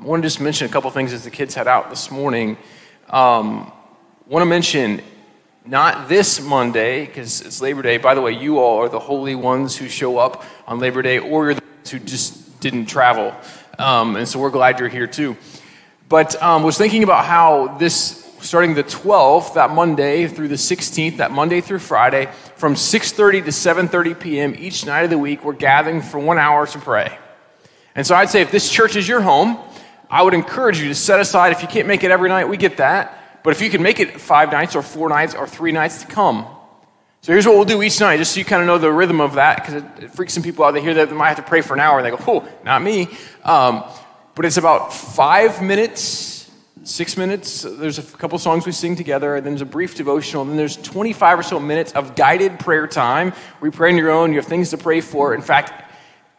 I want to just mention a couple things as the kids head out this morning. Um, want to mention not this Monday, because it's Labor Day. By the way, you all are the holy ones who show up on Labor Day, or you're the ones who just didn't travel. Um, and so we're glad you're here too. But um, was thinking about how this, starting the 12th, that Monday, through the 16th, that Monday through Friday, from 6.30 to 7.30 p.m. each night of the week, we're gathering for one hour to pray. And so I'd say if this church is your home, I would encourage you to set aside, if you can't make it every night, we get that. But if you can make it five nights or four nights or three nights to come. So here's what we'll do each night, just so you kind of know the rhythm of that, because it, it, freaks some people out. They hear that they might have to pray for an hour, and they go, oh, not me. Um, but it's about five minutes, six minutes. There's a couple songs we sing together, and then there's a brief devotional, and then there's 25 or so minutes of guided prayer time you pray on your own, you have things to pray for. In fact,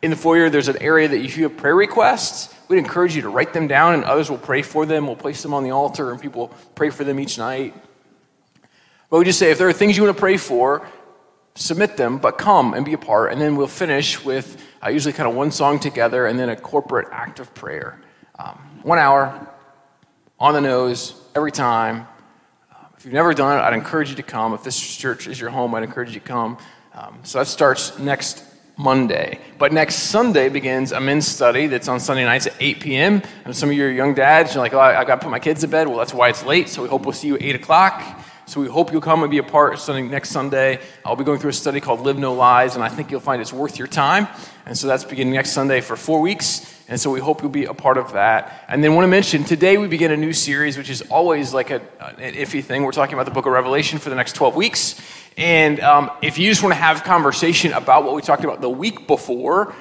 in the foyer, there's an area that if you have prayer requests, we'd encourage you to write them down, and others will pray for them. We'll place them on the altar, and people pray for them each night. But we just say if there are things you want to pray for, submit them, but come and be a part. And then we'll finish with uh, usually kind of one song together and then a corporate act of prayer. Um, one hour, on the nose, every time. Uh, if you've never done it, I'd encourage you to come. If this church is your home, I'd encourage you to come. Um, so that starts next Monday. But next Sunday begins a men's study that's on Sunday nights at 8 p.m. And some of you are young dads, you're like, oh, I, I got to put my kids to bed. Well, that's why it's late. So we hope we'll see you at 8 o'clock. So we hope you'll come and be a part Sunday, next Sunday. I'll be going through a study called Live No Lies, and I think you'll find it's worth your time. And so that's beginning next Sunday for four weeks. And so we hope you'll be a part of that. And then want to mention today we begin a new series, which is always like a, an iffy thing. We're talking about the book of Revelation for the next 12 weeks. And um, if you just want to have conversation about what we talked about the week before,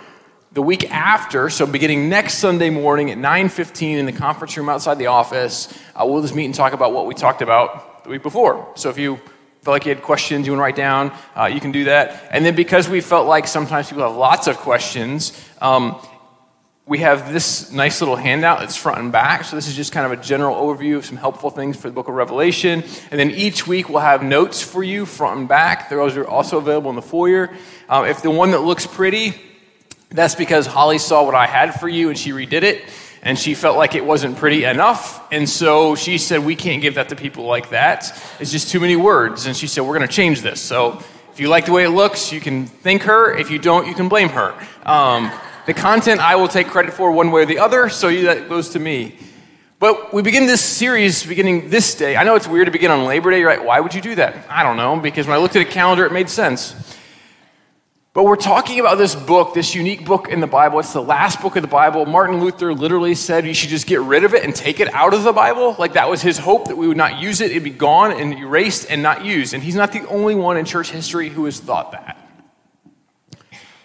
the week after, so beginning next Sunday morning at 9:15 in the conference room outside the office, uh, we'll just meet and talk about what we talked about the week before. So if you felt like you had questions you want to write down, uh, you can do that. And then because we felt like sometimes people have lots of questions, um, we have this nice little handout that's front and back. So, this is just kind of a general overview of some helpful things for the book of Revelation. And then each week we'll have notes for you front and back. Those are also available in the foyer. Um, if the one that looks pretty, that's because Holly saw what I had for you and she redid it. And she felt like it wasn't pretty enough. And so she said, We can't give that to people like that. It's just too many words. And she said, We're going to change this. So, if you like the way it looks, you can thank her. If you don't, you can blame her. Um, the content I will take credit for one way or the other, so that goes to me. But we begin this series beginning this day. I know it's weird to begin on Labor Day, right? Why would you do that? I don't know, because when I looked at a calendar, it made sense. But we're talking about this book, this unique book in the Bible. It's the last book of the Bible. Martin Luther literally said you should just get rid of it and take it out of the Bible. Like that was his hope that we would not use it, it'd be gone and erased and not used. And he's not the only one in church history who has thought that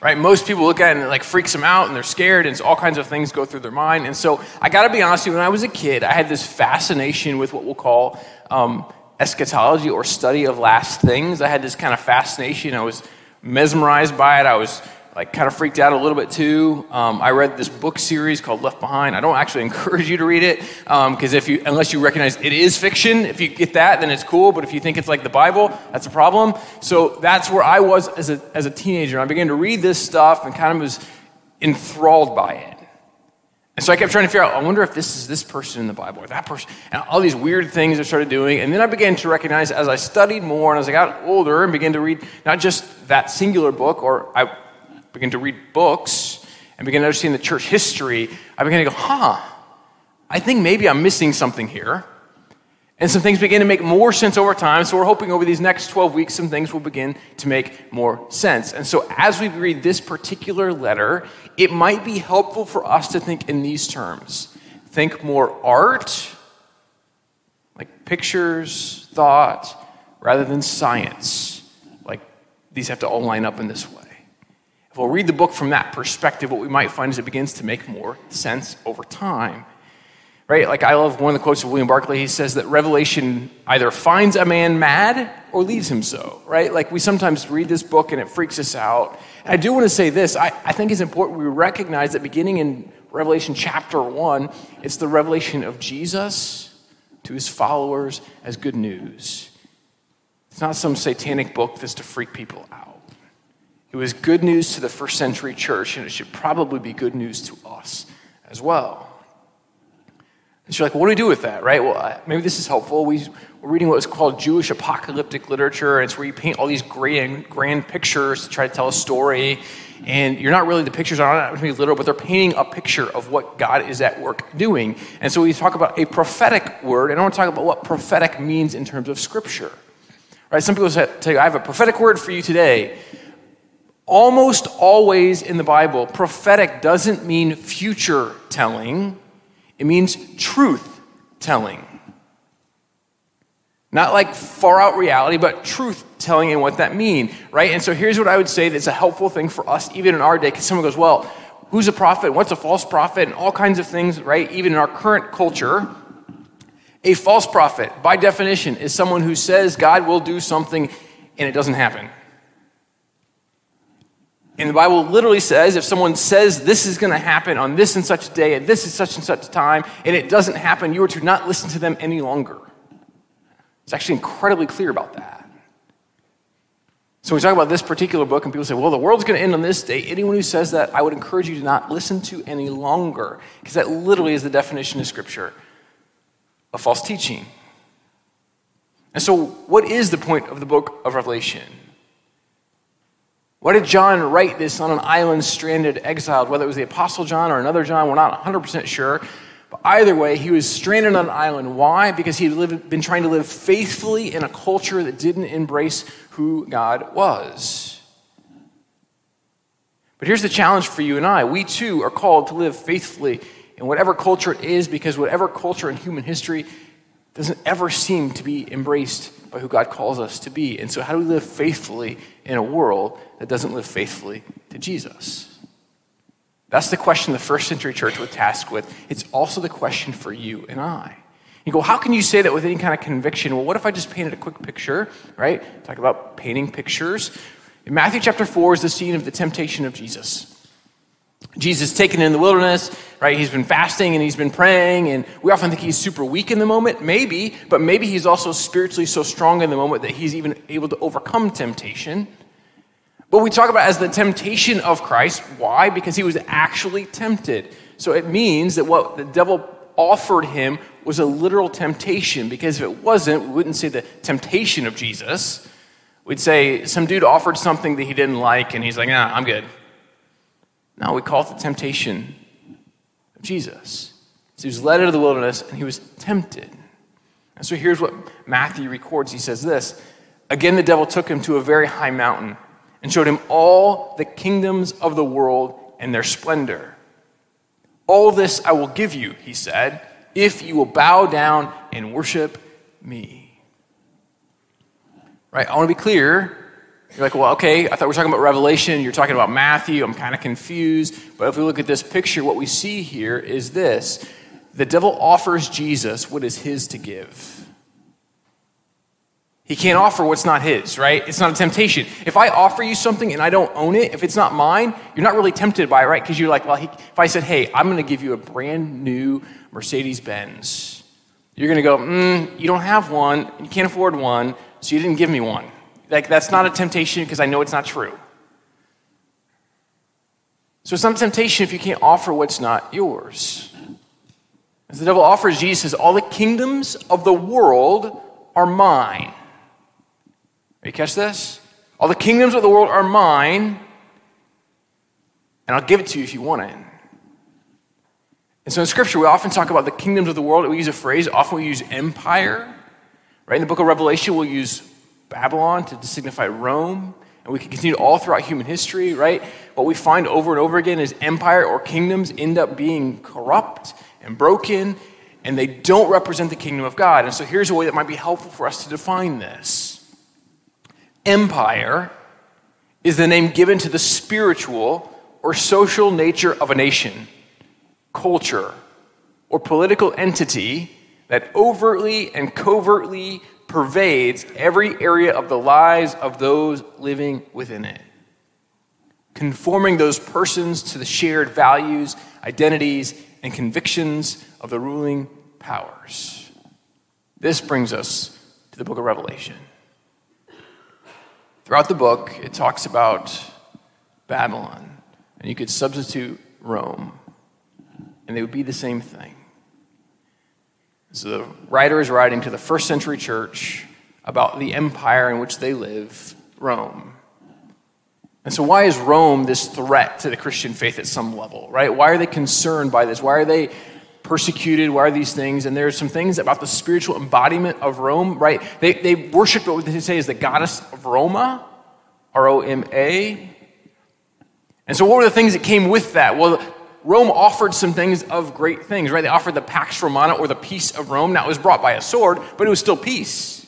right? Most people look at it and it like freaks them out and they're scared and all kinds of things go through their mind. And so I got to be honest with you, when I was a kid, I had this fascination with what we'll call um, eschatology or study of last things. I had this kind of fascination. I was mesmerized by it. I was like kind of freaked out a little bit too. Um, I read this book series called Left Behind. I don't actually encourage you to read it because um, if you, unless you recognize it is fiction, if you get that, then it's cool. But if you think it's like the Bible, that's a problem. So that's where I was as a as a teenager. I began to read this stuff and kind of was enthralled by it. And so I kept trying to figure out, I wonder if this is this person in the Bible or that person. And all these weird things I started doing. And then I began to recognize as I studied more and as I got older and began to read not just that singular book, or I began to read books and began to understand the church history, I began to go, huh, I think maybe I'm missing something here. And some things begin to make more sense over time. So we're hoping over these next 12 weeks, some things will begin to make more sense. And so as we read this particular letter, it might be helpful for us to think in these terms. Think more art, like pictures, thought, rather than science. Like these have to all line up in this way. If we'll read the book from that perspective, what we might find is it begins to make more sense over time. Right? Like I love one of the quotes of William Barclay. He says that revelation either finds a man mad or leaves him so. Right? Like we sometimes read this book and it freaks us out. And I do want to say this. I, I think it's important we recognize that beginning in Revelation chapter 1, it's the revelation of Jesus to his followers as good news. It's not some satanic book that's to freak people out. It was good news to the first century church, and it should probably be good news to us as well. And so you're like, well, what do we do with that, right? Well, maybe this is helpful. We, we're reading what was called Jewish apocalyptic literature. And it's where you paint all these grand, grand pictures to try to tell a story. And you're not really, the pictures are not be literal, but they're painting a picture of what God is at work doing. And so we talk about a prophetic word, and I want to talk about what prophetic means in terms of Scripture. Right? Some people say, tell you, I have a prophetic word for you today. Almost always in the Bible, prophetic doesn't mean future telling it means truth telling. Not like far out reality, but truth telling and what that mean, right? And so here's what I would say that's a helpful thing for us even in our day, because someone goes, well, who's a prophet? What's a false prophet? And all kinds of things, right? Even in our current culture, a false prophet, by definition, is someone who says God will do something and it doesn't happen. And the Bible literally says if someone says this is going to happen on this and such day and this is such and such time, and it doesn't happen, you are to not listen to them any longer. It's actually incredibly clear about that. So we talk about this particular book, and people say, well, the world's going to end on this day. Anyone who says that, I would encourage you to not listen to any longer, because that literally is the definition of Scripture of false teaching. And so, what is the point of the book of Revelation? Why did John write this on an island, stranded, exiled? Whether it was the Apostle John or another John, we're not 100% sure. But either way, he was stranded on an island. Why? Because he had been trying to live faithfully in a culture that didn't embrace who God was. But here's the challenge for you and I. We too are called to live faithfully in whatever culture it is, because whatever culture in human history doesn't ever seem to be embraced by who God calls us to be. And so, how do we live faithfully in a world that doesn't live faithfully to Jesus? That's the question the first century church was tasked with. It's also the question for you and I. You go, how can you say that with any kind of conviction? Well, what if I just painted a quick picture, right? Talk about painting pictures. In Matthew chapter 4 is the scene of the temptation of Jesus. Jesus taken in the wilderness, right? He's been fasting and he's been praying, and we often think he's super weak in the moment, maybe, but maybe he's also spiritually so strong in the moment that he's even able to overcome temptation. But we talk about as the temptation of Christ. Why? Because he was actually tempted. So it means that what the devil offered him was a literal temptation, because if it wasn't, we wouldn't say the temptation of Jesus. We'd say some dude offered something that he didn't like, and he's like, nah, I'm good. No, we call it the temptation of Jesus. So he was led into the wilderness and he was tempted. And so here's what Matthew records. He says this Again, the devil took him to a very high mountain and showed him all the kingdoms of the world and their splendor. All this I will give you, he said, if you will bow down and worship me. Right? I want to be clear you're like, well, okay, I thought we were talking about Revelation. You're talking about Matthew. I'm kind of confused. But if we look at this picture, what we see here is this the devil offers Jesus what is his to give. He can't offer what's not his, right? It's not a temptation. If I offer you something and I don't own it, if it's not mine, you're not really tempted by it, right? Because you're like, well, he, if I said, hey, I'm going to give you a brand new Mercedes Benz, you're going to go, mm, you don't have one, you can't afford one, so you didn't give me one. Like, that's not a temptation because I know it's not true. So it's not a temptation if you can't offer what's not yours. As the devil offers Jesus, all the kingdoms of the world are mine. You catch this? All the kingdoms of the world are mine, and I'll give it to you if you want it. And so in Scripture, we often talk about the kingdoms of the world. We use a phrase, often we use empire. Right? In the book of Revelation, we'll use Babylon to signify Rome. And we can continue all throughout human history, right? What we find over and over again is empire or kingdoms end up being corrupt and broken, and they don't represent the kingdom of God. And so here's a way that might be helpful for us to define this empire is the name given to the spiritual or social nature of a nation, culture, or political entity that overtly and covertly pervades every area of the lives of those living within it, conforming those persons to the shared values, identities, and convictions of the ruling powers. This brings us to the book of Revelation. Throughout the book, it talks about Babylon, and you could substitute Rome, and they would be the same thing. So the writer is writing to the first century church about the empire in which they live, Rome. And so, why is Rome this threat to the Christian faith at some level, right? Why are they concerned by this? Why are they persecuted? Why are these things? And there are some things about the spiritual embodiment of Rome, right? They, they worship what they say is the goddess of Roma, R O M A. And so, what were the things that came with that? Well, Rome offered some things of great things, right? They offered the Pax Romana or the peace of Rome. Now, it was brought by a sword, but it was still peace.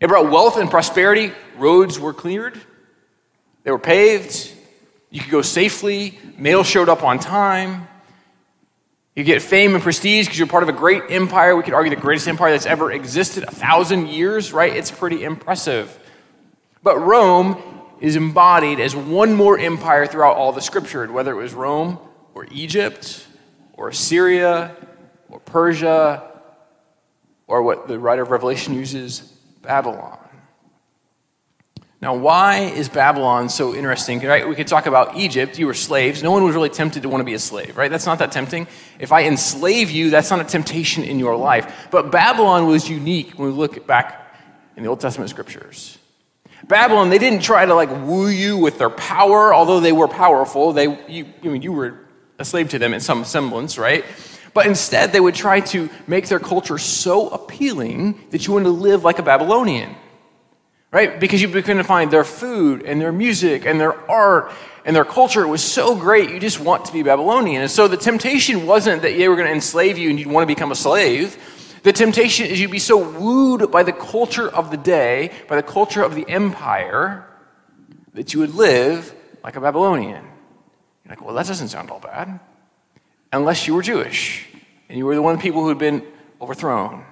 It brought wealth and prosperity. Roads were cleared, they were paved. You could go safely. Mail showed up on time. You get fame and prestige because you're part of a great empire. We could argue the greatest empire that's ever existed, a thousand years, right? It's pretty impressive. But Rome is embodied as one more empire throughout all the scripture, whether it was Rome or Egypt or Assyria or Persia or what the writer of Revelation uses, Babylon. Now, why is Babylon so interesting? Right? We could talk about Egypt. You were slaves. No one was really tempted to want to be a slave, right? That's not that tempting. If I enslave you, that's not a temptation in your life. But Babylon was unique when we look back in the Old Testament scriptures. Babylon, they didn't try to like woo you with their power, although they were powerful. They, you, I mean, you were a slave to them in some semblance, right? But instead, they would try to make their culture so appealing that you wanted to live like a Babylonian right? Because you begin to find their food and their music and their art and their culture was so great, you just want to be Babylonian. And so the temptation wasn't that they were going to enslave you and you'd want to become a slave. The temptation is you'd be so wooed by the culture of the day, by the culture of the empire, that you would live like a Babylonian. You're like, well, that doesn't sound all bad. Unless you were Jewish and you were the one people who had been overthrown.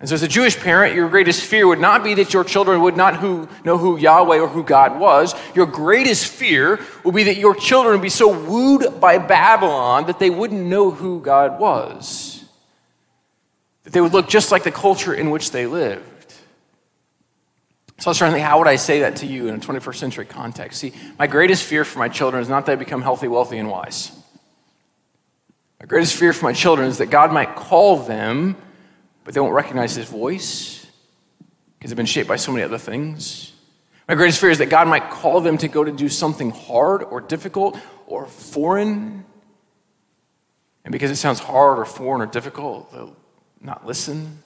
And so, as a Jewish parent, your greatest fear would not be that your children would not who, know who Yahweh or who God was. Your greatest fear would be that your children would be so wooed by Babylon that they wouldn't know who God was. That they would look just like the culture in which they lived. So I was trying to think, how would I say that to you in a 21st century context? See, my greatest fear for my children is not that they become healthy, wealthy, and wise. My greatest fear for my children is that God might call them but they won't recognize his voice because they've been shaped by so many other things. My greatest fear is that God might call them to go to do something hard or difficult or foreign. And because it sounds hard or foreign or difficult, they'll not listen.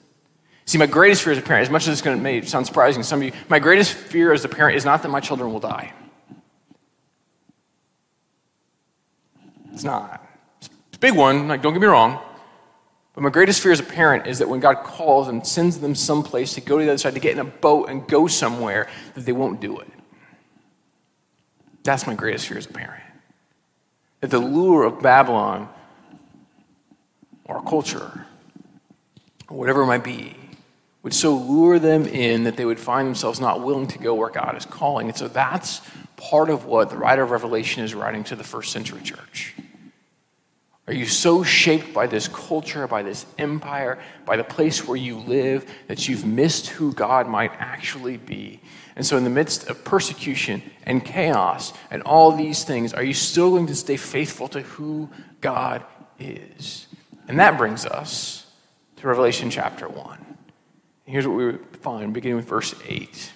See, my greatest fear as a parent, as much as it's going to sound surprising to some of you, my greatest fear as a parent is not that my children will die. It's not. It's a big one, like don't get me wrong. But my greatest fear as a parent is that when God calls and sends them someplace to go to the other side, to get in a boat and go somewhere, that they won't do it. That's my greatest fear as a parent. That the lure of Babylon or culture, whatever it might be, would so lure them in that they would find themselves not willing to go where God is calling. And so that's part of what the writer of Revelation is writing to the first century church. Are you so shaped by this culture, by this empire, by the place where you live, that you've missed who God might actually be? And so, in the midst of persecution and chaos and all these things, are you still going to stay faithful to who God is? And that brings us to Revelation chapter 1. Here's what we find, beginning with verse 8.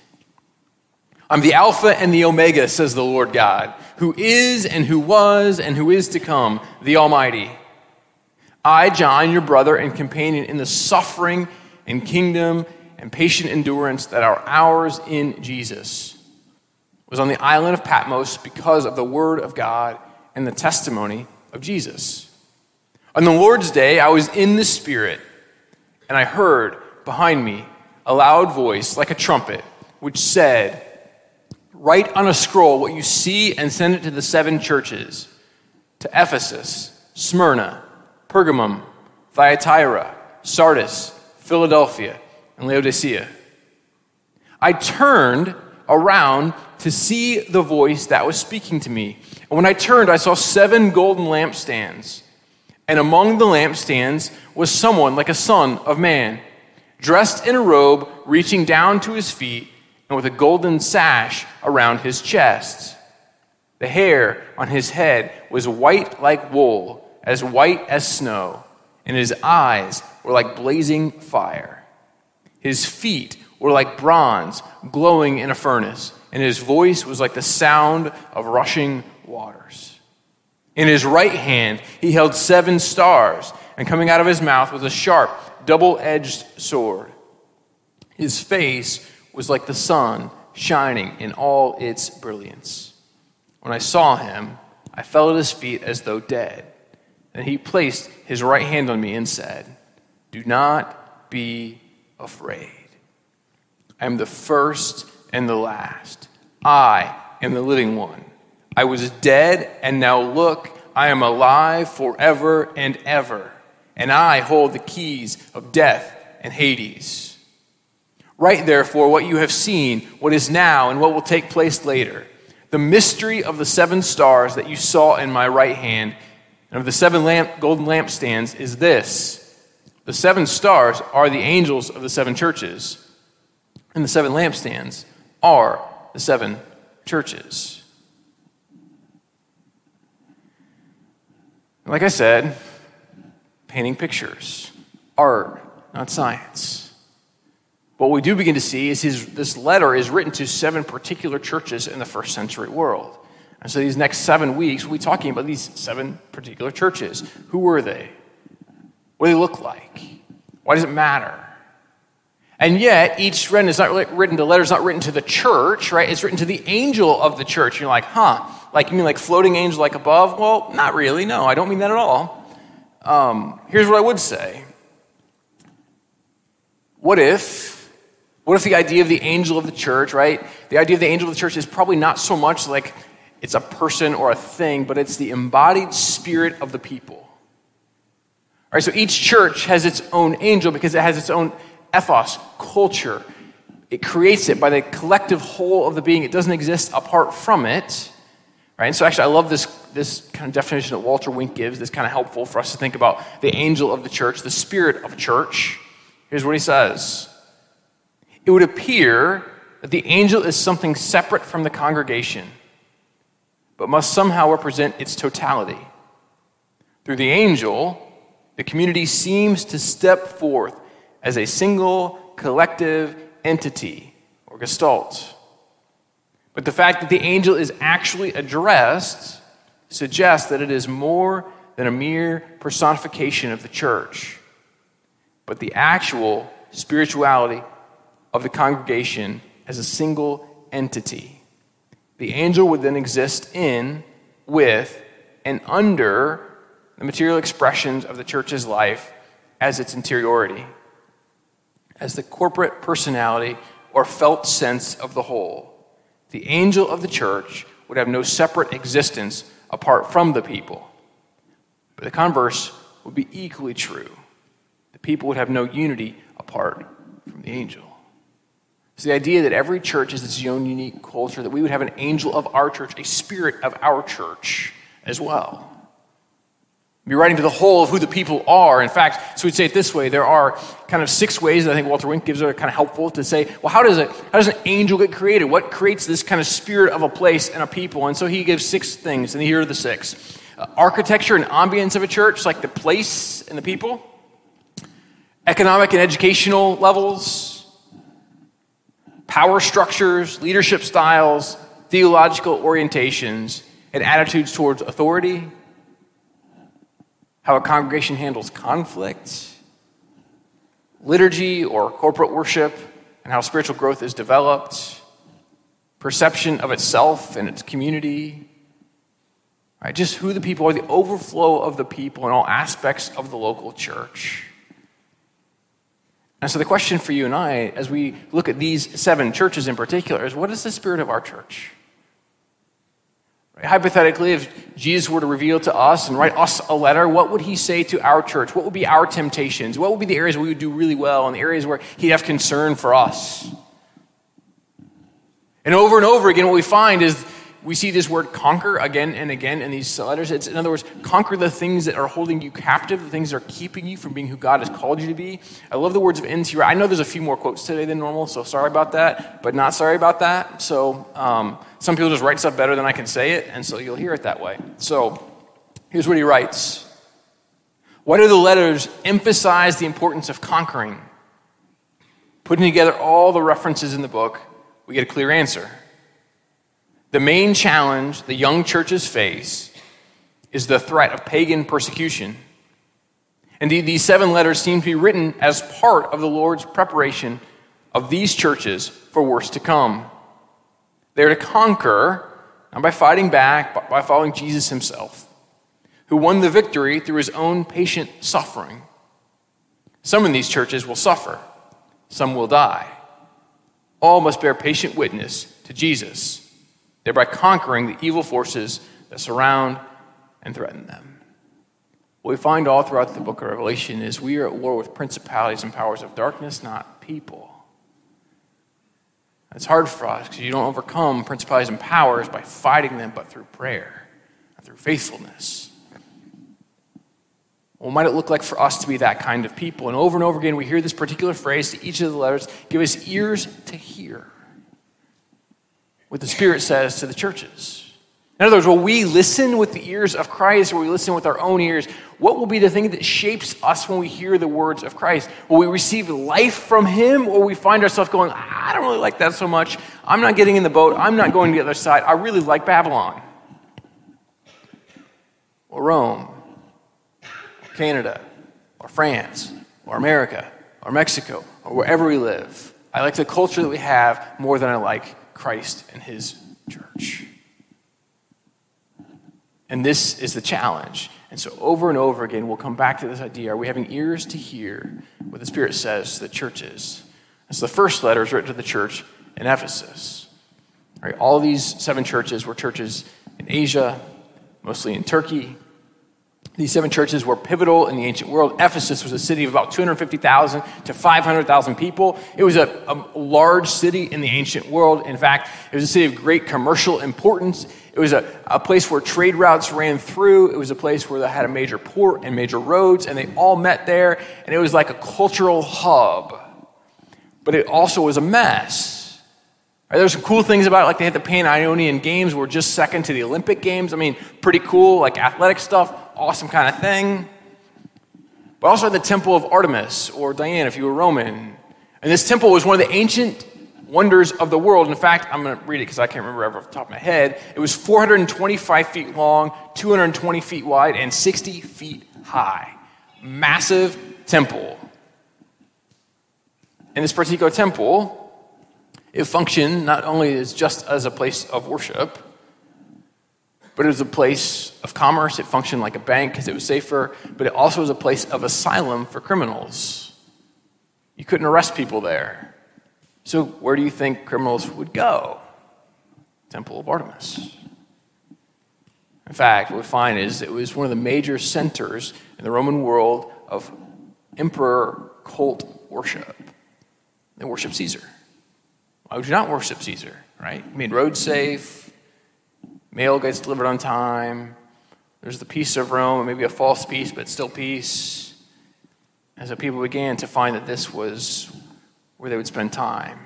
I'm the Alpha and the Omega, says the Lord God, who is and who was and who is to come, the Almighty. I, John, your brother and companion in the suffering and kingdom and patient endurance that are ours in Jesus, was on the island of Patmos because of the word of God and the testimony of Jesus. On the Lord's day, I was in the Spirit, and I heard behind me a loud voice like a trumpet, which said, Write on a scroll what you see and send it to the seven churches to Ephesus, Smyrna, Pergamum, Thyatira, Sardis, Philadelphia, and Laodicea. I turned around to see the voice that was speaking to me. And when I turned, I saw seven golden lampstands. And among the lampstands was someone like a son of man, dressed in a robe reaching down to his feet and with a golden sash around his chest. The hair on his head was white like wool, as white as snow, and his eyes were like blazing fire. His feet were like bronze glowing in a furnace, and his voice was like the sound of rushing waters. In his right hand, he held seven stars, and coming out of his mouth was a sharp, double edged sword. His face was like the sun shining in all its brilliance. When I saw him, I fell at his feet as though dead. And he placed his right hand on me and said, Do not be afraid. I am the first and the last. I am the living one. I was dead, and now look, I am alive forever and ever. And I hold the keys of death and Hades. Write therefore what you have seen, what is now, and what will take place later. The mystery of the seven stars that you saw in my right hand and of the seven lamp, golden lampstands is this the seven stars are the angels of the seven churches, and the seven lampstands are the seven churches. Like I said, painting pictures, art, not science. What we do begin to see is his, this letter is written to seven particular churches in the first century world. And so these next seven weeks, we'll be talking about these seven particular churches. Who were they? What do they look like? Why does it matter? And yet, each written is not written, the letter is not written to the church, right? It's written to the angel of the church. You're like, huh? Like, you mean like floating angel like above? Well, not really. No, I don't mean that at all. Um, here's what I would say What if what if the idea of the angel of the church, right? The idea of the angel of the church is probably not so much like it's a person or a thing, but it's the embodied spirit of the people. All right, so each church has its own angel because it has its own ethos, culture. It creates it by the collective whole of the being. It doesn't exist apart from it. Right? And so actually I love this, this kind of definition that Walter Wink gives that's kind of helpful for us to think about the angel of the church, the spirit of church. Here's what he says. It would appear that the angel is something separate from the congregation but must somehow represent its totality. Through the angel, the community seems to step forth as a single collective entity or gestalt. But the fact that the angel is actually addressed suggests that it is more than a mere personification of the church, but the actual spirituality of the congregation as a single entity. The angel would then exist in, with, and under the material expressions of the church's life as its interiority, as the corporate personality or felt sense of the whole. The angel of the church would have no separate existence apart from the people. But the converse would be equally true. The people would have no unity apart from the angel. It's the idea that every church has its own unique culture, that we would have an angel of our church, a spirit of our church as well. Be writing to the whole of who the people are. In fact, so we'd say it this way: there are kind of six ways that I think Walter Wink gives are kind of helpful to say, well, how does it, how does an angel get created? What creates this kind of spirit of a place and a people? And so he gives six things, and here are the six: uh, architecture and ambience of a church, like the place and the people; economic and educational levels; power structures, leadership styles, theological orientations, and attitudes towards authority, how a congregation handles conflict, liturgy or corporate worship, and how spiritual growth is developed, perception of itself and its community, right? Just who the people are, the overflow of the people in all aspects of the local church. And so the question for you and I, as we look at these seven churches in particular, is what is the spirit of our church? Hypothetically, if Jesus were to reveal to us and write us a letter, what would he say to our church? What would be our temptations? What would be the areas we would do really well and the areas where he'd have concern for us? And over and over again, what we find is we see this word conquer again and again in these letters. It's, in other words, conquer the things that are holding you captive, the things that are keeping you from being who God has called you to be. I love the words of N.T. I know there's a few more quotes today than normal, so sorry about that, but not sorry about that. So um, some people just write stuff better than I can say it, and so you'll hear it that way. So here's what he writes Why do the letters emphasize the importance of conquering? Putting together all the references in the book, we get a clear answer. The main challenge the young churches face is the threat of pagan persecution. Indeed, these seven letters seem to be written as part of the Lord's preparation of these churches for worse to come. They're to conquer, not by fighting back, but by following Jesus himself, who won the victory through his own patient suffering. Some in these churches will suffer, some will die. All must bear patient witness to Jesus, thereby conquering the evil forces that surround and threaten them. What we find all throughout the book of Revelation is we are at war with principalities and powers of darkness, not people. It's hard for us because you don't overcome principalities and powers by fighting them, but through prayer and through faithfulness. What might it look like for us to be that kind of people? And over and over again, we hear this particular phrase to each of the letters give us ears to hear what the Spirit says to the churches. In other words, will we listen with the ears of Christ or will we listen with our own ears? What will be the thing that shapes us when we hear the words of Christ? Will we receive life from Him or we find ourselves going, I don't really like that so much. I'm not getting in the boat. I'm not going to the other side. I really like Babylon or Rome or Canada or France or America or Mexico or wherever we live. I like the culture that we have more than I like Christ and His church. And this is the challenge. And so, over and over again, we'll come back to this idea are we having ears to hear what the Spirit says to the churches? And so, the first letter is written to the church in Ephesus. All, right, all these seven churches were churches in Asia, mostly in Turkey, these seven churches were pivotal in the ancient world. Ephesus was a city of about 250,000 to 500,000 people. It was a, a, large city in the ancient world. In fact, it was a city of great commercial importance. It was a, a place where trade routes ran through. It was a place where they had a major port and major roads, and they all met there. And it was like a cultural hub. But it also was a mess. Right, there's some cool things about it, like they had the Pan Ionian Games, were just second to the Olympic Games. I mean, pretty cool, like athletic stuff awesome kind of thing. But also the temple of Artemis or Diana, if you were Roman. And this temple was one of the ancient wonders of the world. In fact, I'm going to read it because I can't remember ever off the top of my head. It was 425 feet long, 220 feet wide, and 60 feet high. Massive temple. In this particular temple, it functioned not only as just as a place of worship, but it was a place of commerce. It functioned like a bank because it was safer, but it also was a place of asylum for criminals. You couldn't arrest people there. So, where do you think criminals would go? Temple of Artemis. In fact, what we find is it was one of the major centers in the Roman world of emperor cult worship. They worship Caesar. Why would you not worship Caesar, right? I mean, road safe, mail gets delivered on time. There's the peace of Rome, maybe a false peace, but still peace. And so people began to find that this was where they would spend time.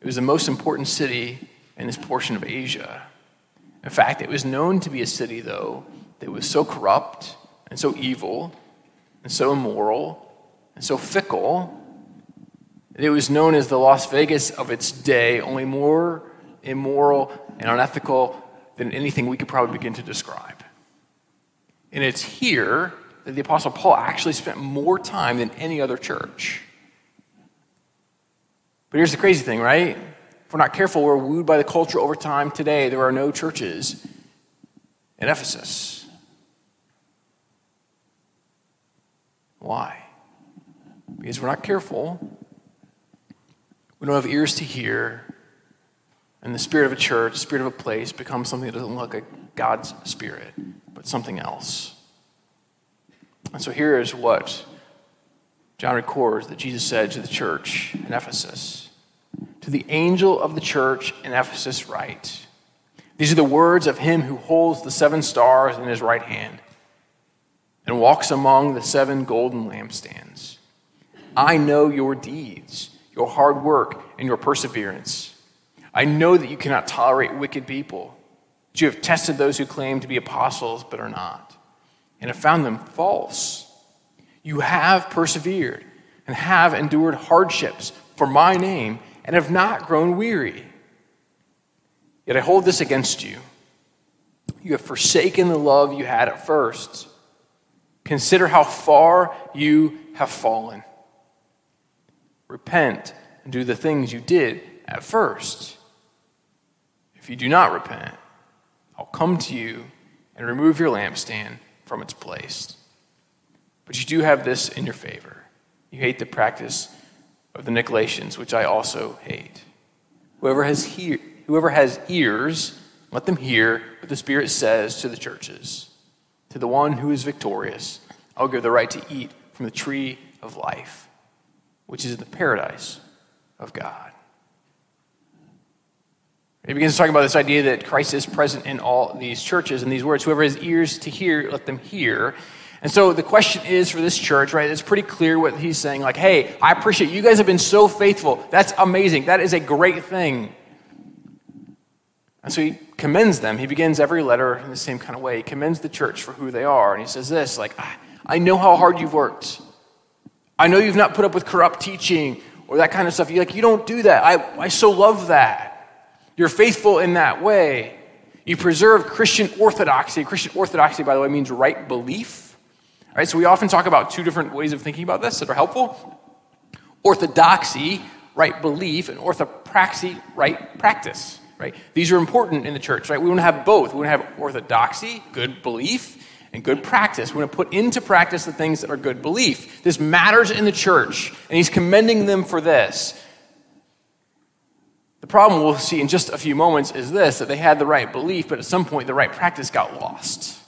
It was the most important city in this portion of Asia. In fact, it was known to be a city, though, that was so corrupt and so evil and so immoral and so fickle. That it was known as the Las Vegas of its day, only more immoral and unethical than anything we could probably begin to describe. And it's here that the Apostle Paul actually spent more time than any other church. But here's the crazy thing, right? If we're not careful, we're wooed by the culture over time. Today, there are no churches in Ephesus. Why? Because we're not careful. We don't have ears to hear. And the spirit of a church, the spirit of a place, becomes something that doesn't look like God's spirit, but something else. And so here is what John records that Jesus said to the church in Ephesus. To the angel of the church in Ephesus, write These are the words of him who holds the seven stars in his right hand and walks among the seven golden lampstands. I know your deeds, your hard work, and your perseverance I know that you cannot tolerate wicked people, that you have tested those who claim to be apostles but are not, and have found them false. You have persevered and have endured hardships for my name and have not grown weary. Yet I hold this against you. You have forsaken the love you had at first. Consider how far you have fallen. Repent and do the things you did at first. If you do not repent, I'll come to you and remove your lampstand from its place. But you do have this in your favor. You hate the practice of the Nicolaitans, which I also hate. Whoever has, whoever has ears, let them hear what the Spirit says to the churches. To the one who is victorious, I'll give the right to eat from the tree of life, which is in the paradise of God. He begins talking about this idea that Christ is present in all these churches and these words. Whoever has ears to hear, let them hear. And so the question is for this church, right? It's pretty clear what he's saying. Like, hey, I appreciate you guys have been so faithful. That's amazing. That is a great thing. And so he commends them. He begins every letter in the same kind of way. He commends the church for who they are. And he says this, like, I know how hard you've worked. I know you've not put up with corrupt teaching or that kind of stuff. You like, you don't do that. I, I so love that. You're faithful in that way. You preserve Christian orthodoxy. Christian orthodoxy, by the way, means right belief. All right, so we often talk about two different ways of thinking about this that are helpful. Orthodoxy, right belief, and orthopraxy, right practice. Right? These are important in the church, right? We want to have both. We want to have orthodoxy, good belief, and good practice. We want to put into practice the things that are good belief. This matters in the church, and he's commending them for this. The problem we'll see in just a few moments is this that they had the right belief, but at some point the right practice got lost.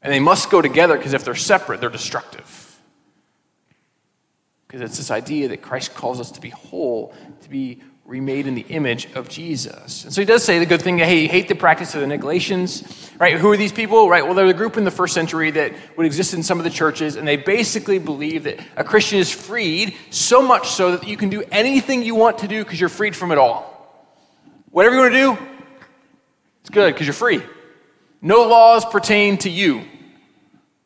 And they must go together because if they're separate, they're destructive. Because it's this idea that Christ calls us to be whole, to be remade in the image of Jesus. And so he does say the good thing, hey, hate the practice of the Nicolaitans, right? Who are these people? Right, well, they're the group in the first century that would exist in some of the churches, and they basically believe that a Christian is freed so much so that you can do anything you want to do because you're freed from it all. Whatever you want to do, it's good because you're free. No laws pertain to you.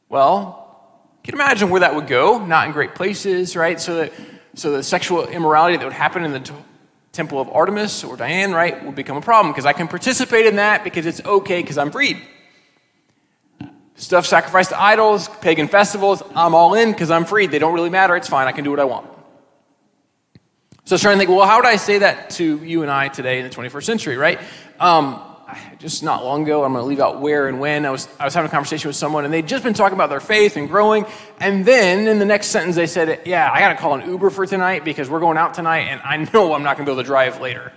Well, you can imagine where that would go, not in great places, right? So that so the sexual immorality that would happen in the temple of Artemis or Diane, right, will become a problem because I can participate in that because it's okay because I'm freed. Stuff sacrificed to idols, pagan festivals, I'm all in because I'm freed. They don't really matter. It's fine. I can do what I want. So I was trying to think, well, how would I say that to you and I today in the 21st century, right? Um, just not long ago, I'm going to leave out where and when. I was, I was having a conversation with someone, and they'd just been talking about their faith and growing. And then in the next sentence, they said, Yeah, I got to call an Uber for tonight because we're going out tonight, and I know I'm not going to be able to drive later.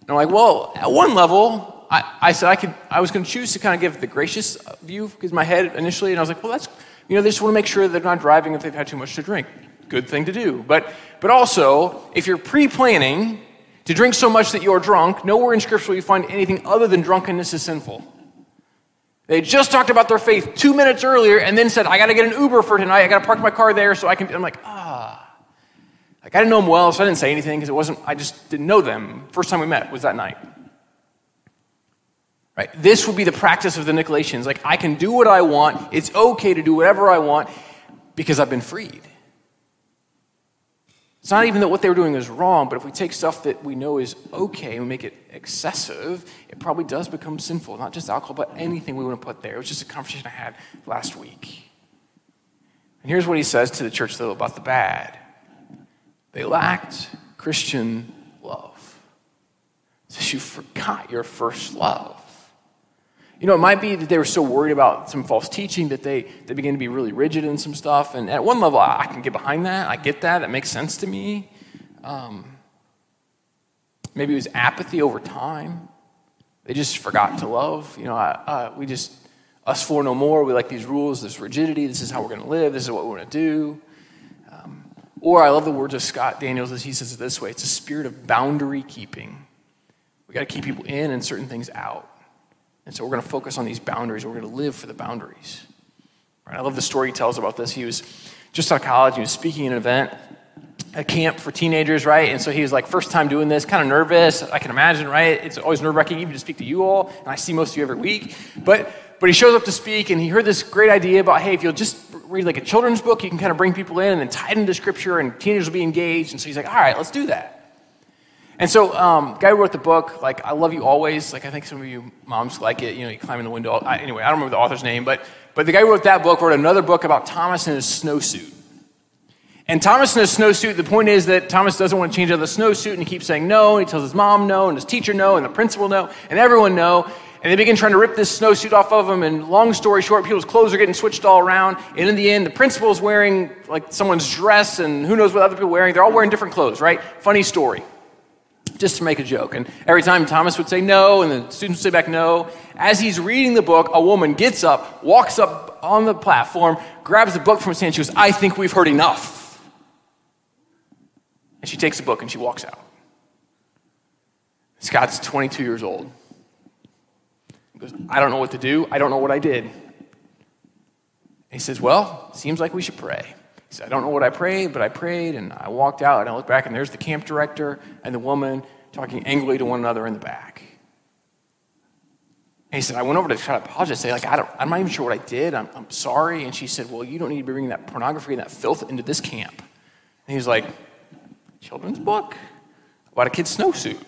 And I'm like, Well, at one level, I, I said I, could, I was going to choose to kind of give the gracious view because my head initially, and I was like, Well, that's, you know, they just want to make sure they're not driving if they've had too much to drink. Good thing to do. But, but also, if you're pre planning, to drink so much that you are drunk, nowhere in Scripture will you find anything other than drunkenness is sinful. They just talked about their faith two minutes earlier and then said, I got to get an Uber for tonight. I got to park my car there so I can. I'm like, ah. Like, I didn't know them well, so I didn't say anything because it wasn't, I just didn't know them. First time we met was that night. Right? This would be the practice of the Nicolaitans. Like, I can do what I want. It's okay to do whatever I want because I've been freed. It's not even that what they were doing is wrong, but if we take stuff that we know is okay and we make it excessive, it probably does become sinful. Not just alcohol, but anything we want to put there. It was just a conversation I had last week. And here's what he says to the church, though, about the bad they lacked Christian love. He says, You forgot your first love. You know, it might be that they were so worried about some false teaching that they, they began to be really rigid in some stuff. And at one level, I, can get behind that. I get that. That makes sense to me. Um, maybe it was apathy over time. They just forgot to love. You know, uh, we just, us four no more. We like these rules, this rigidity. This is how we're going to live. This is what we want to do. Um, or I love the words of Scott Daniels as he says it this way it's a spirit of boundary keeping. We got to keep people in and certain things out. And so we're going to focus on these boundaries. We're going to live for the boundaries. Right? I love the story he tells about this. He was just out of college. He was speaking at an event, a camp for teenagers, right? And so he was like, first time doing this, kind of nervous. I can imagine, right? It's always nerve wracking even to speak to you all. And I see most of you every week. But but he shows up to speak and he heard this great idea about hey, if you'll just read like a children's book, you can kind of bring people in and then tie it into scripture and teenagers will be engaged. And so he's like, all right, let's do that. And so, um, guy who wrote the book, like, I love you always. Like, I think some of you moms like it. You know, you climb in the window. I, anyway, I don't remember the author's name, but but the guy who wrote that book wrote another book about Thomas and his snowsuit. And Thomas in his snowsuit, the point is that Thomas doesn't want to change out of the snowsuit, and he keeps saying no, and he tells his mom no, and his teacher no, and the principal no, and everyone no. And they begin trying to rip this snowsuit off of him, and long story short, people's clothes are getting switched all around. And in the end, the principal's wearing like someone's dress, and who knows what other people are wearing. They're all wearing different clothes, right? Funny story. Just to make a joke. And every time Thomas would say no, and the students would say back no, as he's reading the book, a woman gets up, walks up on the platform, grabs the book from his hand, she goes, I think we've heard enough. And she takes the book and she walks out. Scott's 22 years old. He goes, I don't know what to do. I don't know what I did. And he says, Well, seems like we should pray. He said, I don't know what I prayed, but I prayed and I walked out and I looked back and there's the camp director and the woman talking angrily to one another in the back. And he said, I went over to try to apologize, say, like, I don't, I'm not even sure what I did. I'm, I'm sorry. And she said, Well, you don't need to be bringing that pornography and that filth into this camp. And he was like, children's book about a kid's snowsuit.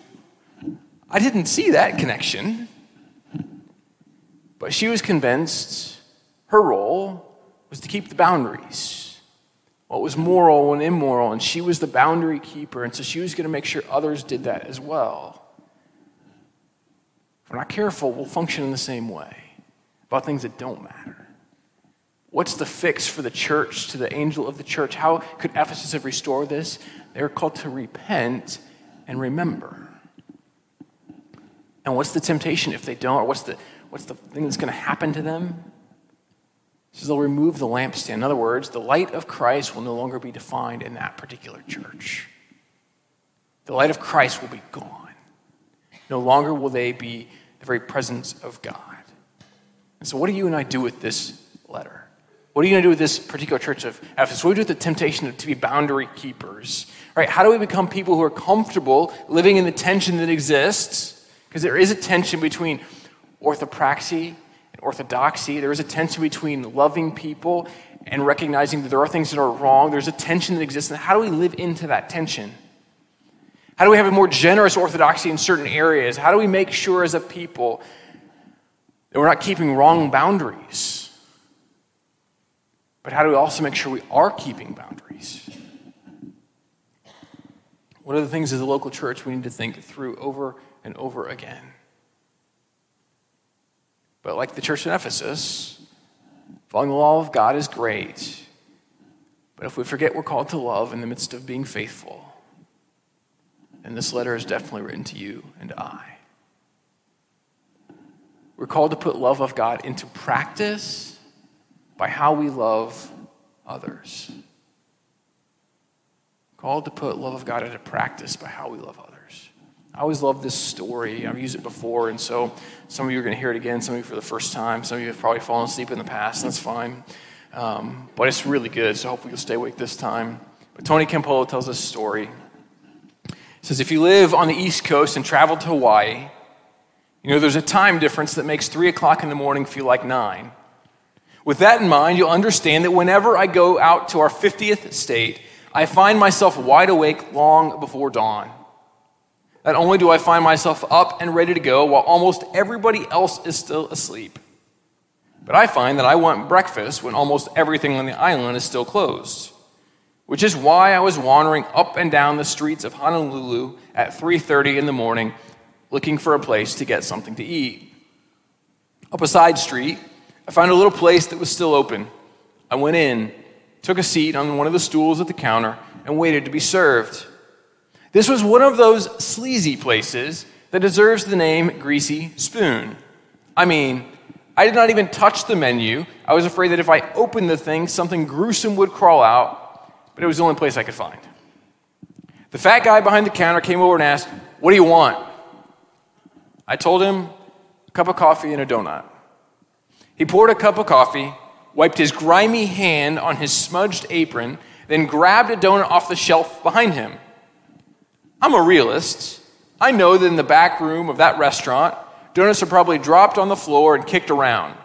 I didn't see that connection. But she was convinced her role was to keep the boundaries. What was moral and immoral, and she was the boundary keeper, and so she was going to make sure others did that as well. If we're not careful, we'll function in the same way about things that don't matter. What's the fix for the church, to the angel of the church? How could Ephesus have restored this? They're called to repent and remember. And what's the temptation if they don't? Or what's the, what's the thing that's going to happen to them? So they'll remove the lampstand. In other words, the light of Christ will no longer be defined in that particular church. The light of Christ will be gone. No longer will they be the very presence of God. And so, what do you and I do with this letter? What are you going to do with this particular church of Ephesus? What do we do with the temptation to be boundary keepers? Right? How do we become people who are comfortable living in the tension that exists? Because there is a tension between orthopraxy orthodoxy. There is a tension between loving people and recognizing that there are things that are wrong. There's a tension that exists. And how do we live into that tension? How do we have a more generous orthodoxy in certain areas? How do we make sure as a people that we're not keeping wrong boundaries? But how do we also make sure we are keeping boundaries? What are the things as a local church we need to think through over and over again? But like the church in Ephesus, following the law of God is great. But if we forget we're called to love in the midst of being faithful, then this letter is definitely written to you and I. We're called to put love of God into practice by how we love others. Called to put love of God into practice by how we love others. I always love this story. I've used it before, and so some of you are going to hear it again, some of you for the first time. Some of you have probably fallen asleep in the past, and that's fine. Um, but it's really good, so hopefully you'll stay awake this time. But Tony Campolo tells this story. He says, If you live on the East Coast and travel to Hawaii, you know there's a time difference that makes 3 o'clock in the morning feel like 9. With that in mind, you'll understand that whenever I go out to our 50th state, I find myself wide awake long before dawn. Not only do I find myself up and ready to go while almost everybody else is still asleep, but I find that I want breakfast when almost everything on the island is still closed. Which is why I was wandering up and down the streets of Honolulu at 3:30 in the morning looking for a place to get something to eat. Up a side street, I found a little place that was still open. I went in, took a seat on one of the stools at the counter, and waited to be served. This was one of those sleazy places that deserves the name Greasy Spoon. I mean, I did not even touch the menu. I was afraid that if I opened the thing, something gruesome would crawl out, but it was the only place I could find. The fat guy behind the counter came over and asked, What do you want? I told him, A cup of coffee and a donut. He poured a cup of coffee, wiped his grimy hand on his smudged apron, then grabbed a donut off the shelf behind him. I'm a realist. I know that in the back room of that restaurant, donuts are probably dropped on the floor and kicked around.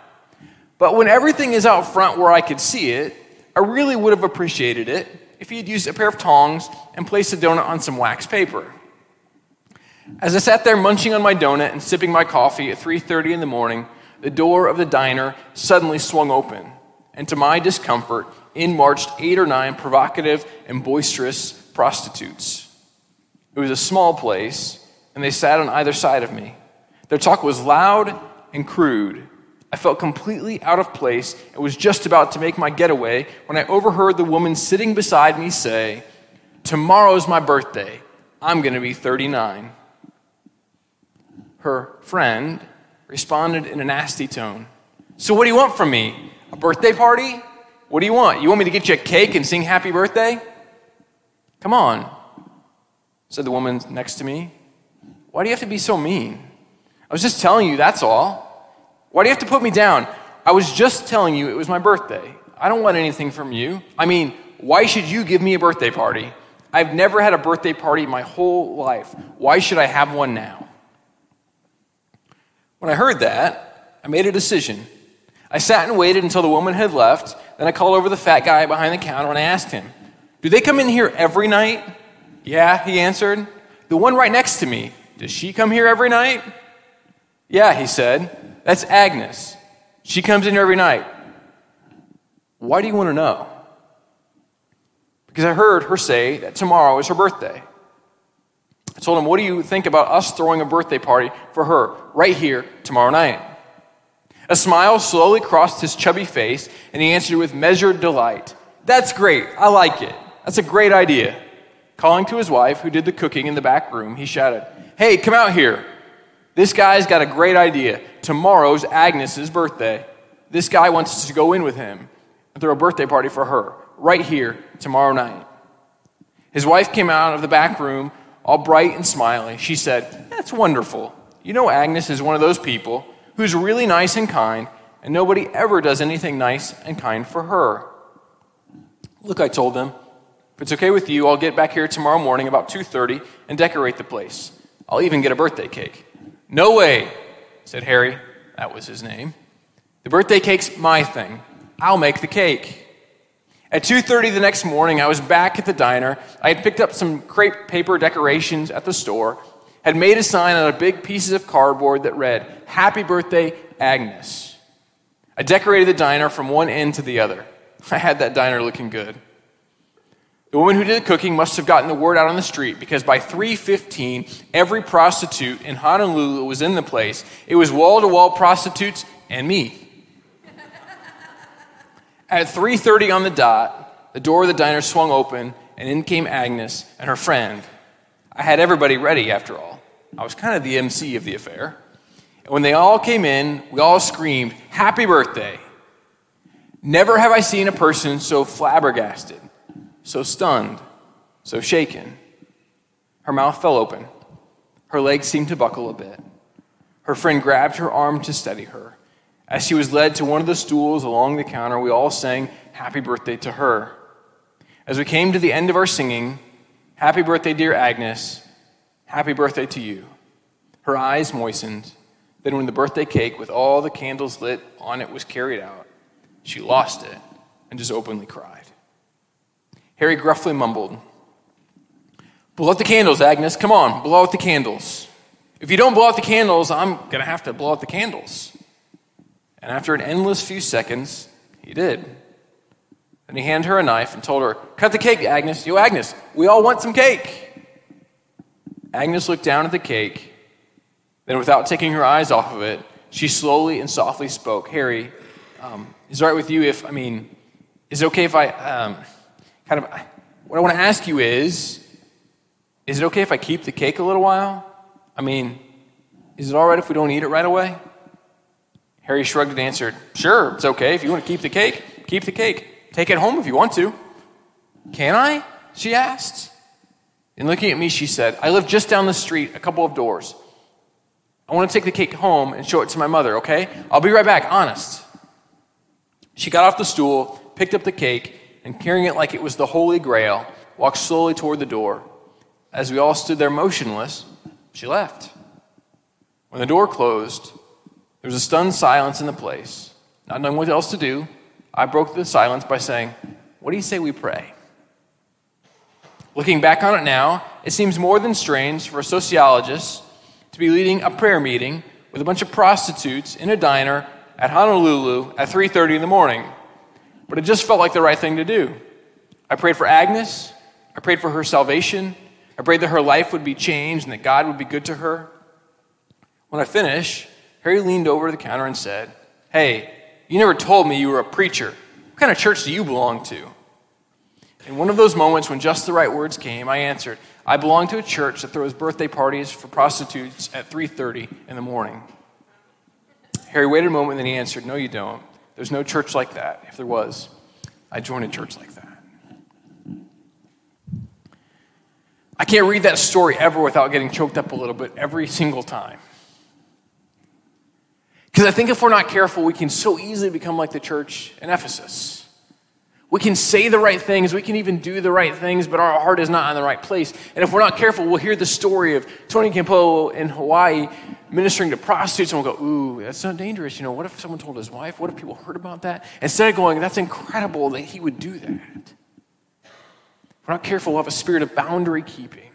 But when everything is out front where I could see it, I really would have appreciated it if he had used a pair of tongs and placed the donut on some wax paper. As I sat there munching on my donut and sipping my coffee at 3:30 in the morning, the door of the diner suddenly swung open, and to my discomfort, in marched eight or nine provocative and boisterous prostitutes. It was a small place, and they sat on either side of me. Their talk was loud and crude. I felt completely out of place and was just about to make my getaway when I overheard the woman sitting beside me say, Tomorrow's my birthday. I'm going to be 39. Her friend responded in a nasty tone. So, what do you want from me? A birthday party? What do you want? You want me to get you a cake and sing happy birthday? Come on, said the woman next to me. Why do you have to be so mean? I was just telling you, that's all. Why do you have to put me down? I was just telling you it was my birthday. I don't want anything from you. I mean, why should you give me a birthday party? I've never had a birthday party my whole life. Why should I have one now? When I heard that, I made a decision. I sat and waited until the woman had left. Then I called over the fat guy behind the counter and I asked him, Do they come in here every night? Yeah, he answered. The one right next to me, does she come here every night? Yeah, he said. That's Agnes. She comes in here every night. Why do you want to know? Because I heard her say that tomorrow is her birthday. I told him, What do you think about us throwing a birthday party for her right here tomorrow night? A smile slowly crossed his chubby face, and he answered with measured delight. That's great. I like it. That's a great idea. Calling to his wife, who did the cooking in the back room, he shouted, Hey, come out here. This guy's got a great idea. Tomorrow's Agnes's birthday. This guy wants us to go in with him and throw a birthday party for her right here tomorrow night. His wife came out of the back room all bright and smiling. She said, That's wonderful. You know, Agnes is one of those people who's really nice and kind, and nobody ever does anything nice and kind for her. Look, I told them, if it's okay with you, I'll get back here tomorrow morning about 2:30 and decorate the place. I'll even get a birthday cake. No way, said Harry. That was his name. The birthday cake's my thing. I'll make the cake. At 2:30 the next morning, I was back at the diner. I had picked up some crepe paper decorations at the store, had made a sign on a big pieces of cardboard that read, "Happy birthday, Agnes." I decorated the diner from one end to the other. I had that diner looking good. The woman who did the cooking must have gotten the word out on the street because by 3:15 every prostitute in Honolulu was in the place. It was wall-to-wall prostitutes and me. At 3:30 on the dot, the door of the diner swung open and in came Agnes and her friend. I had everybody ready after all. I was kind of the MC of the affair. And when they all came in, we all screamed, "Happy birthday." Never have I seen a person so flabbergasted so stunned, so shaken. Her mouth fell open. Her legs seemed to buckle a bit. Her friend grabbed her arm to steady her. As she was led to one of the stools along the counter, we all sang happy birthday to her. As we came to the end of our singing, Happy birthday, dear Agnes. Happy birthday to you. Her eyes moistened. Then, when the birthday cake with all the candles lit on it was carried out, she lost it and just openly cried. Harry gruffly mumbled, Blow out the candles, Agnes. Come on, blow out the candles. If you don't blow out the candles, I'm going to have to blow out the candles. And after an endless few seconds, he did. Then he handed her a knife and told her, Cut the cake, Agnes. Yo, Agnes, we all want some cake. Agnes looked down at the cake. Then, without taking her eyes off of it, she slowly and softly spoke, Harry, um, is it right with you if, I mean, is it okay if I, um, kind of what I want to ask you is is it okay if I keep the cake a little while? I mean, is it all right if we don't eat it right away? Harry shrugged and answered, Sure, it's okay. If you want to keep the cake, keep the cake. Take it home if you want to. Can I? She asked. And looking at me, she said, I live just down the street, a couple of doors. I want to take the cake home and show it to my mother, okay? I'll be right back, honest. She got off the stool, picked up the cake, and carrying it like it was the Holy Grail, walked slowly toward the door. As we all stood there motionless, she left. When the door closed, there was a stunned silence in the place. Not knowing what else to do, I broke the silence by saying, What do you say we pray? Looking back on it now, it seems more than strange for a sociologist to be leading a prayer meeting with a bunch of prostitutes in a diner at Honolulu at 3:30 in the morning. But it just felt like the right thing to do. I prayed for Agnes. I prayed for her salvation. I prayed that her life would be changed and that God would be good to her. When I finished, Harry leaned over to the counter and said, Hey, you never told me you were a preacher. What kind of church do you belong to? In one of those moments when just the right words came, I answered, I belong to a church that throws birthday parties for prostitutes at 3:30 in the morning. Harry waited a moment and then he answered, No, you don't. There's no church like that. If there was, I'd join a church like that. I can't read that story ever without getting choked up a little bit every single time. Because I think if we're not careful, we can so easily become like the church in Ephesus. We can say the right things, we can even do the right things, but our heart is not in the right place. And if we're not careful, we'll hear the story of Tony Campolo in Hawaii ministering to prostitutes, and we'll go, Ooh, that's not dangerous. You know, what if someone told his wife? What if people heard about that? Instead of going, That's incredible that he would do that. If we're not careful, we'll have a spirit of boundary keeping.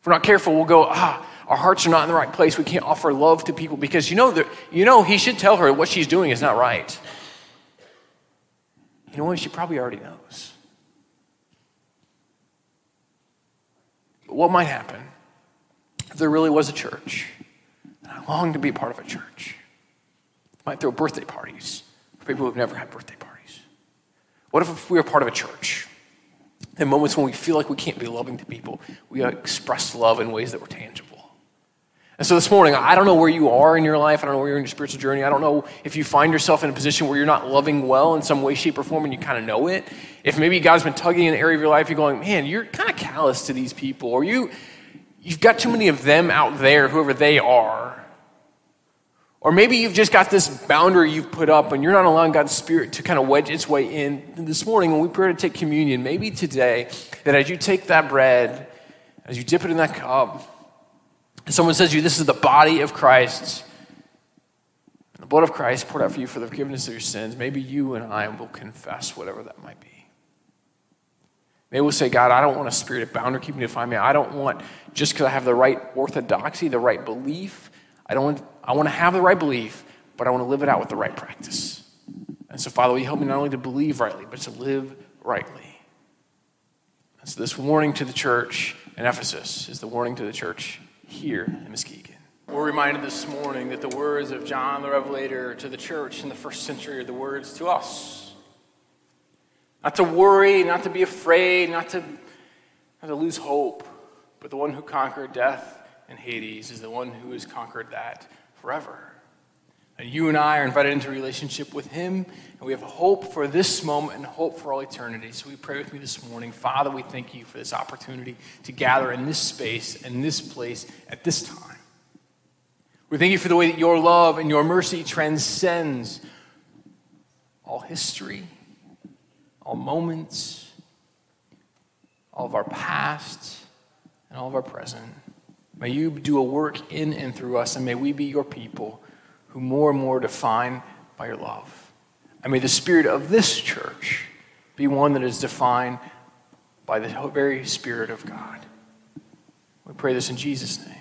If we're not careful, we'll go, Ah, our hearts are not in the right place. We can't offer love to people because you know, that, you know he should tell her what she's doing is not right. You know what? She probably already knows. But what might happen if there really was a church and I long to be part of a church? I might throw birthday parties for people who've never had birthday parties. What if we were part of a church? In moments when we feel like we can't be loving to people, we express love in ways that were tangible. And so this morning, I don't know where you are in your life. I don't know where you're in your spiritual journey. I don't know if you find yourself in a position where you're not loving well in some way, shape, or form, and you kind of know it. If maybe God's been tugging in an area of your life, you're going, man, you're kind of callous to these people, or you, you've got too many of them out there, whoever they are. Or maybe you've just got this boundary you've put up and you're not allowing God's Spirit to kind of wedge its way in. And this morning, when we pray to take communion, maybe today, that as you take that bread, as you dip it in that cup, and someone says to you, This is the body of Christ, the blood of Christ poured out for you for the forgiveness of your sins, maybe you and I will confess whatever that might be. Maybe we'll say, God, I don't want a spirit of boundary keeping to define me. I don't want, just because I have the right orthodoxy, the right belief, I don't want, I want to have the right belief, but I want to live it out with the right practice. And so, Father, will you help me not only to believe rightly, but to live rightly? And so, this warning to the church in Ephesus is the warning to the church here in Muskegon. We're reminded this morning that the words of John the Revelator to the church in the first century are the words to us. Not to worry, not to be afraid, not to, not to lose hope, but the one who conquered death and Hades is the one who has conquered that forever. And you and I are invited into a relationship with Him, and we have hope for this moment and hope for all eternity. So we pray with me this morning. Father, we thank you for this opportunity to gather in this space and this place at this time. We thank you for the way that your love and your mercy transcends all history, all moments, all of our past, and all of our present. May you do a work in and through us, and may we be your people who more and more define by your love. And may the spirit of this church be one that is defined by the very Spirit of God. We pray this in Jesus' name.